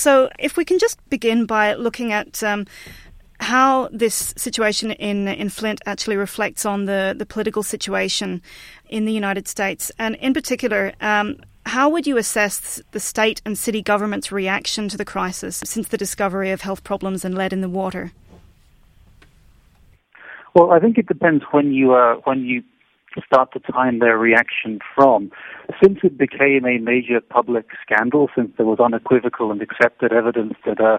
So, if we can just begin by looking at um, how this situation in in Flint actually reflects on the, the political situation in the United States, and in particular, um, how would you assess the state and city government's reaction to the crisis since the discovery of health problems and lead in the water? Well, I think it depends when you uh, when you start to time their reaction from. Since it became a major public scandal, since there was unequivocal and accepted evidence that uh,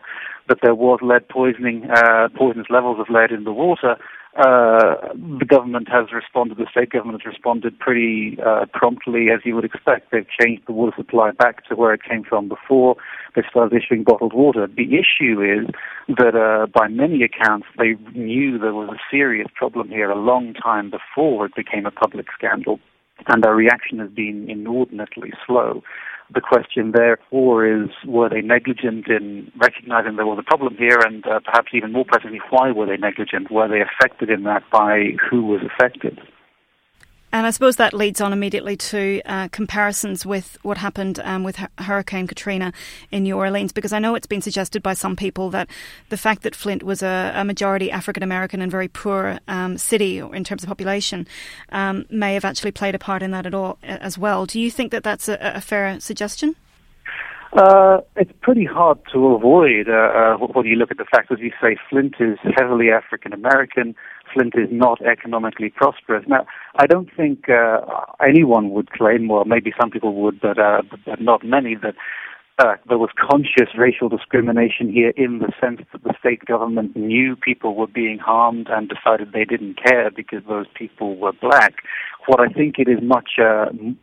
that there was lead poisoning, uh, poisonous levels of lead in the water, uh, the government has responded, the state government has responded pretty uh, promptly, as you would expect. They've changed the water supply back to where it came from before. They started issuing bottled water. The issue is that, uh, by many accounts, they knew there was a serious problem here a long time before it became a public scandal, and their reaction has been inordinately slow. The question, therefore, is were they negligent in recognizing there was a problem here, and uh, perhaps even more presently, why were they negligent? Were they affected in that by who was affected? And I suppose that leads on immediately to uh, comparisons with what happened um, with Hurricane Katrina in New Orleans, because I know it's been suggested by some people that the fact that Flint was a, a majority African American and very poor um, city in terms of population um, may have actually played a part in that at all as well. Do you think that that's a, a fair suggestion? Uh, it's pretty hard to avoid uh, uh, when you look at the fact, as you say, Flint is heavily African American. Flint is not economically prosperous. Now, I don't think uh, anyone would claim, well, maybe some people would, but, uh, but not many, that uh, there was conscious racial discrimination here in the sense that the state government knew people were being harmed and decided they didn't care because those people were black. What I think it is much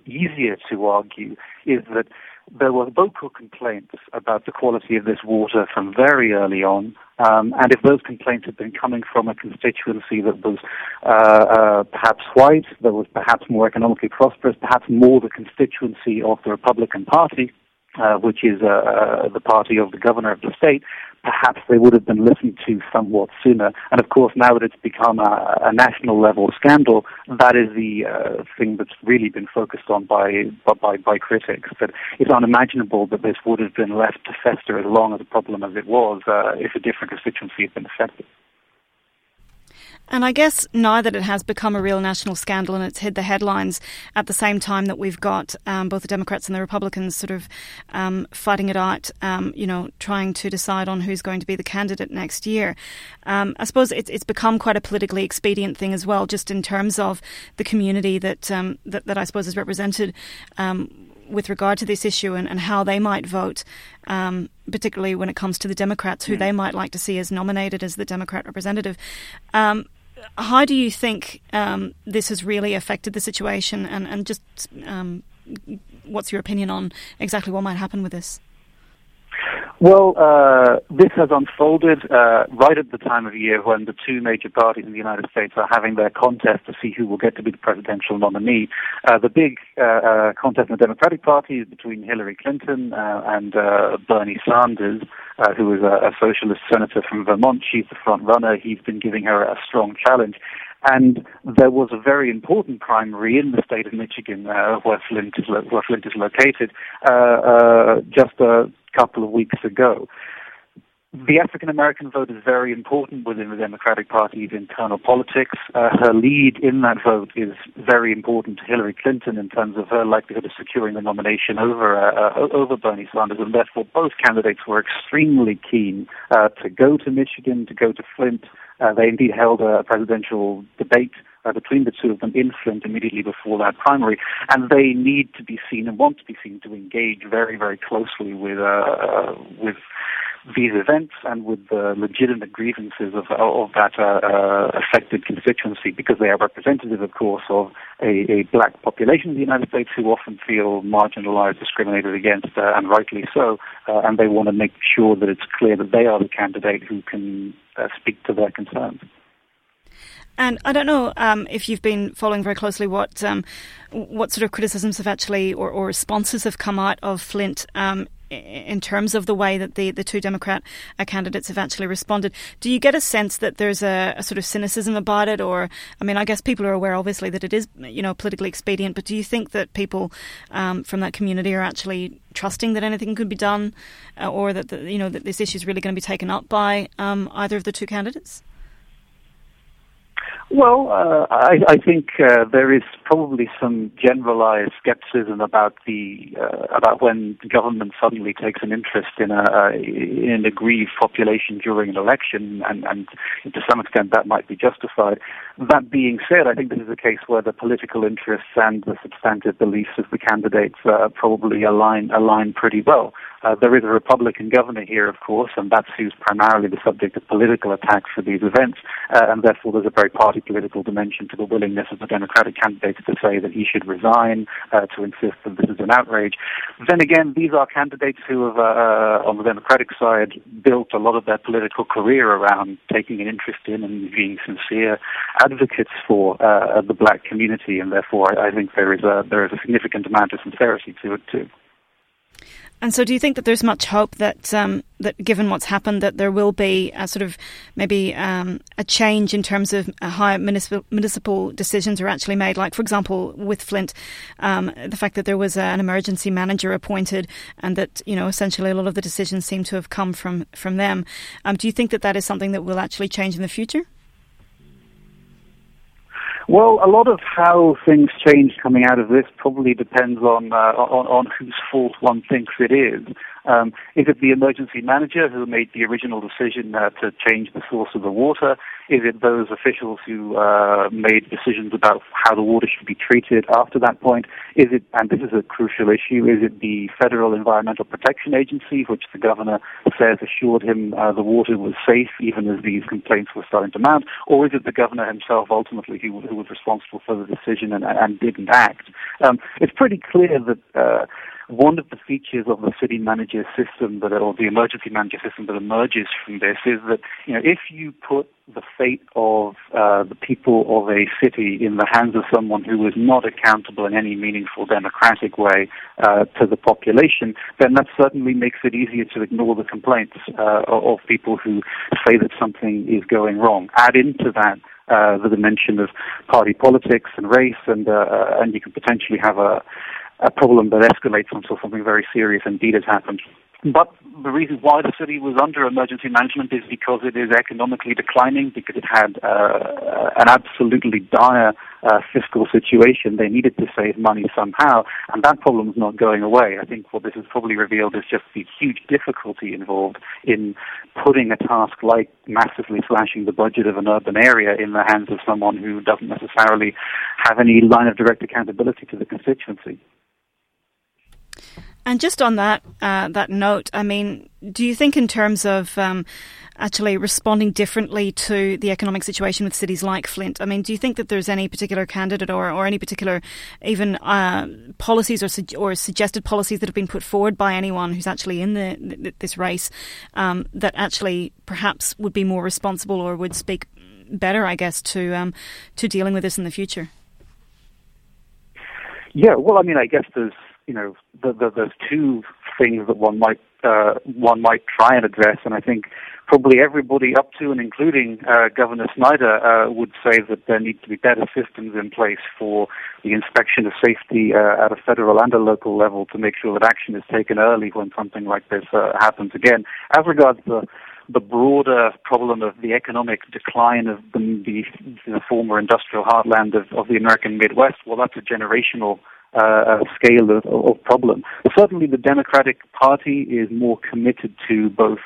easier to argue is that there were vocal complaints about the quality of this water from very early on. Um, and if those complaints had been coming from a constituency that was uh, uh, perhaps white, that was perhaps more economically prosperous, perhaps more the constituency of the Republican Party, uh, which is uh, uh, the party of the governor of the state, perhaps they would have been listened to somewhat sooner. And of course, now that it's become a, a national level scandal, that is the uh, thing that's really been focused on by, by, by critics. That it's unimaginable that this would have been left to fester as long as a problem as it was uh, if a different constituency had been affected. And I guess now that it has become a real national scandal and it's hit the headlines at the same time that we've got um, both the Democrats and the Republicans sort of um, fighting it out, um, you know, trying to decide on who's going to be the candidate next year. Um, I suppose it's, it's become quite a politically expedient thing as well, just in terms of the community that um, that, that, I suppose is represented um, with regard to this issue and, and how they might vote, um, particularly when it comes to the Democrats, who mm. they might like to see as nominated as the Democrat representative. Um, how do you think um, this has really affected the situation, and and just um, what's your opinion on exactly what might happen with this? Well, uh, this has unfolded uh, right at the time of year when the two major parties in the United States are having their contest to see who will get to be the presidential nominee. Uh, the big uh, uh, contest in the Democratic Party is between Hillary Clinton uh, and Bernie Sanders, who is a, a socialist senator from Vermont. She's the front runner. He's been giving her a strong challenge. And there was a very important primary in the state of Michigan, uh, where Flint is lo- where Flint is located, uh, uh, just a couple of weeks ago. The African American vote is very important within the Democratic Party's internal politics. Uh, her lead in that vote is very important to Hillary Clinton in terms of her likelihood of securing the nomination over uh, uh over Bernie Sanders, and therefore both candidates were extremely keen uh, to go to Michigan, to go to Flint. Uh, they indeed held a presidential debate uh, between the two of them in Flint immediately before that primary, and they need to be seen and want to be seen to engage very, very closely with with these events and with the legitimate grievances of, of that uh, uh, affected constituency because they are representative, of course, of a, a, black population in the United States who often feel marginalized, discriminated against, uh, and rightly so. Uh, and they want to make sure that it's clear that they are the candidate who can uh, speak to their concerns. And I don't know um, if you've been following very closely what um, what sort of criticisms have actually or, or, responses have come out of Flint um, in terms of the way that the, the two Democrat uh, candidates have actually responded. Do you get a sense that there's a, a, sort of cynicism about it, or I mean, I guess people are aware, obviously, that it is you know politically expedient. But do you think that people um, from that community are actually trusting that anything could be done, uh, or that the, you know that this issue is really going to be taken up by um, either of the two candidates? Well, uh, I, I, think uh, there is probably some generalized skepticism about the uh, about when the government suddenly takes an interest in a uh, in an aggrieved population during an election, and, and to some extent that might be justified. That being said, I think this is a case where the political interests and the substantive beliefs of the candidates uh, probably align align pretty well. Uh, there is a Republican governor here, of course, and that's who's primarily the subject of political attacks for these events, uh, and therefore there's a very party political dimension to the willingness of the Democratic candidates to say that he should resign, uh, to insist that this is an outrage. Then again, these are candidates who have, uh, on the Democratic side, built a lot of their political career around taking an interest in and being sincere advocates for uh, the black community, and therefore I, I think there is a there is a significant amount of sincerity to it too. And so, do you think that there's much hope that, um, that given what's happened, that there will be a sort of maybe um, a change in terms of how municipal, municipal decisions are actually made? Like, for example, with Flint, um, the fact that there was an emergency manager appointed, and that you know essentially a lot of the decisions seem to have come from from them. Um, do you think that that is something that will actually change in the future? Well, a lot of how things change coming out of this probably depends on uh, on, on whose fault one thinks it is. Um, is it the emergency manager who made the original decision uh, to change the source of the water? Is it those officials who uh, made decisions about how the water should be treated after that point? Is it, and this is a crucial issue, is it the Federal Environmental Protection Agency, which the governor says assured him uh, the water was safe even as these complaints were starting to mount? Or is it the governor himself ultimately who, who was responsible for the decision and, and didn't act? Um, it's pretty clear that uh, one of the features of the city manager system that, or the emergency manager system that emerges from this is that, you know, if you put the fate of uh, the people of a city in the hands of someone who is not accountable in any meaningful democratic way uh, to the population, then that certainly makes it easier to ignore the complaints uh, of people who say that something is going wrong. Add into that uh, the dimension of party politics and race, and uh, and you can potentially have a a problem that escalates until something very serious indeed has happened. But the reason why the city was under emergency management is because it is economically declining, because it had uh, an absolutely dire uh, fiscal situation. They needed to save money somehow, and that problem is not going away. I think what this has probably revealed is just the huge difficulty involved in putting a task like massively slashing the budget of an urban area in the hands of someone who doesn't necessarily have any line of direct accountability to the constituency. And just on that uh, that note, I mean, do you think in terms of um, actually responding differently to the economic situation with cities like Flint? I mean, do you think that there's any particular candidate or, or any particular even uh, policies or, or suggested policies that have been put forward by anyone who's actually in the, this race um, that actually perhaps would be more responsible or would speak better, I guess, to um, to dealing with this in the future? Yeah, well, I mean, I guess there's you know, the, the, there's two things that one might uh, one might try and address, and I think probably everybody up to and including uh, Governor Snyder uh, would say that there need to be better systems in place for the inspection of safety uh, at a federal and a local level to make sure that action is taken early when something like this uh, happens again. As regards the the broader problem of the economic decline of the, the, the former industrial heartland of, of the American Midwest, well, that's a generational uh, scale of, of problem. Certainly, the Democratic Party is more committed to both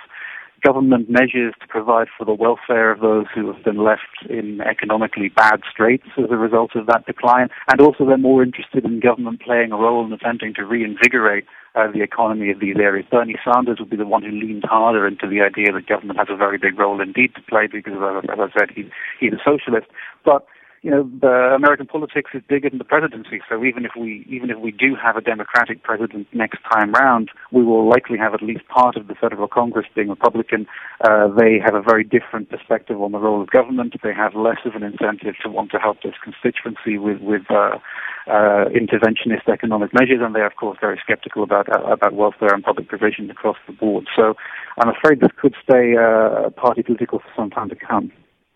government measures to provide for the welfare of those who have been left in economically bad straits as a result of that decline, and also they're more interested in government playing a role in attempting to reinvigorate uh, the economy of these areas. Bernie Sanders would be the one who leans harder into the idea that government has a very big role indeed to play because, as I said, he, he's a socialist. But you know, the American politics is bigger than the presidency. So even if we even if we do have a Democratic president next time round, we will likely have at least part of the federal Congress being Republican. Uh, they have a very different perspective on the role of government. They have less of an incentive to want to help this constituency with with uh, uh, interventionist economic measures, and they're of course very skeptical about uh, about welfare and public provision across the board. So I'm afraid this could stay uh, party political for some time to come.